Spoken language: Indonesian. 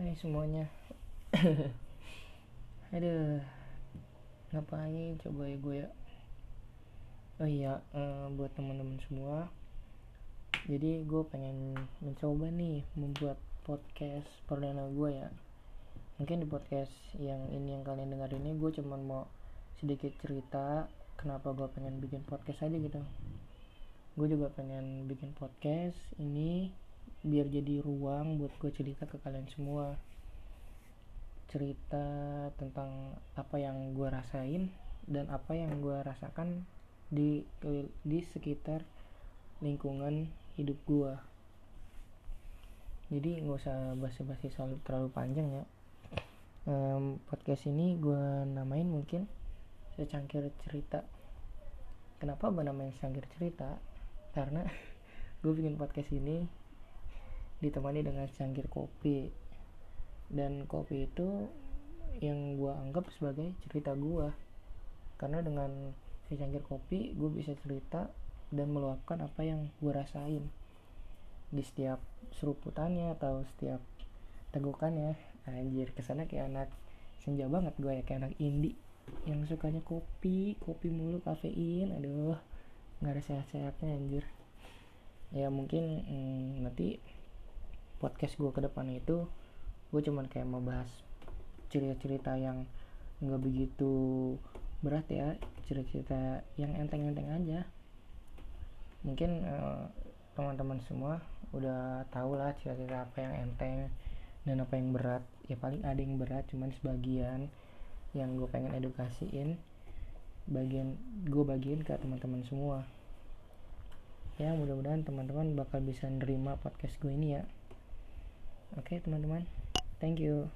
Hai semuanya. Aduh Ngapain coba ya gue ya? Oh iya eh, Buat teman-teman semua. Jadi gue pengen mencoba nih Membuat podcast perdana gue ya. Mungkin di podcast yang ini yang kalian dengar ini Gue cuman mau sedikit cerita Kenapa gue pengen bikin podcast aja gitu. Gue juga pengen bikin podcast ini biar jadi ruang buat gue cerita ke kalian semua. Cerita tentang apa yang gue rasain dan apa yang gue rasakan di di sekitar lingkungan hidup gue jadi nggak usah basi-basi selalu terlalu panjang ya. Um, podcast ini gue namain mungkin secangkir cerita. Kenapa gue namain secangkir cerita? Karena gue bikin podcast ini ditemani dengan secangkir kopi. Dan kopi itu yang gue anggap sebagai cerita gue karena dengan secangkir kopi gue bisa cerita dan meluapkan apa yang gue rasain. Di setiap seruputannya atau setiap tegukannya. Anjir ke sana kayak anak senja banget gue ya kayak anak indie yang sukanya kopi kopi mulu kafein. Aduh nggak ada sehat-sehatnya anjir. Ya mungkin hmm, nanti podcast gue ke depan itu gue cuman kayak mau bahas cerita-cerita yang nggak begitu berat ya cerita-cerita yang enteng-enteng aja. Mungkin uh, teman-teman semua udah tau lah cerita-cerita apa yang enteng dan apa yang berat. Ya paling ada yang berat cuman sebagian yang gue pengen edukasiin bagian gue bagiin ke teman-teman semua. Ya mudah-mudahan teman-teman bakal bisa nerima podcast gue ini ya Oke, teman-teman. Thank you.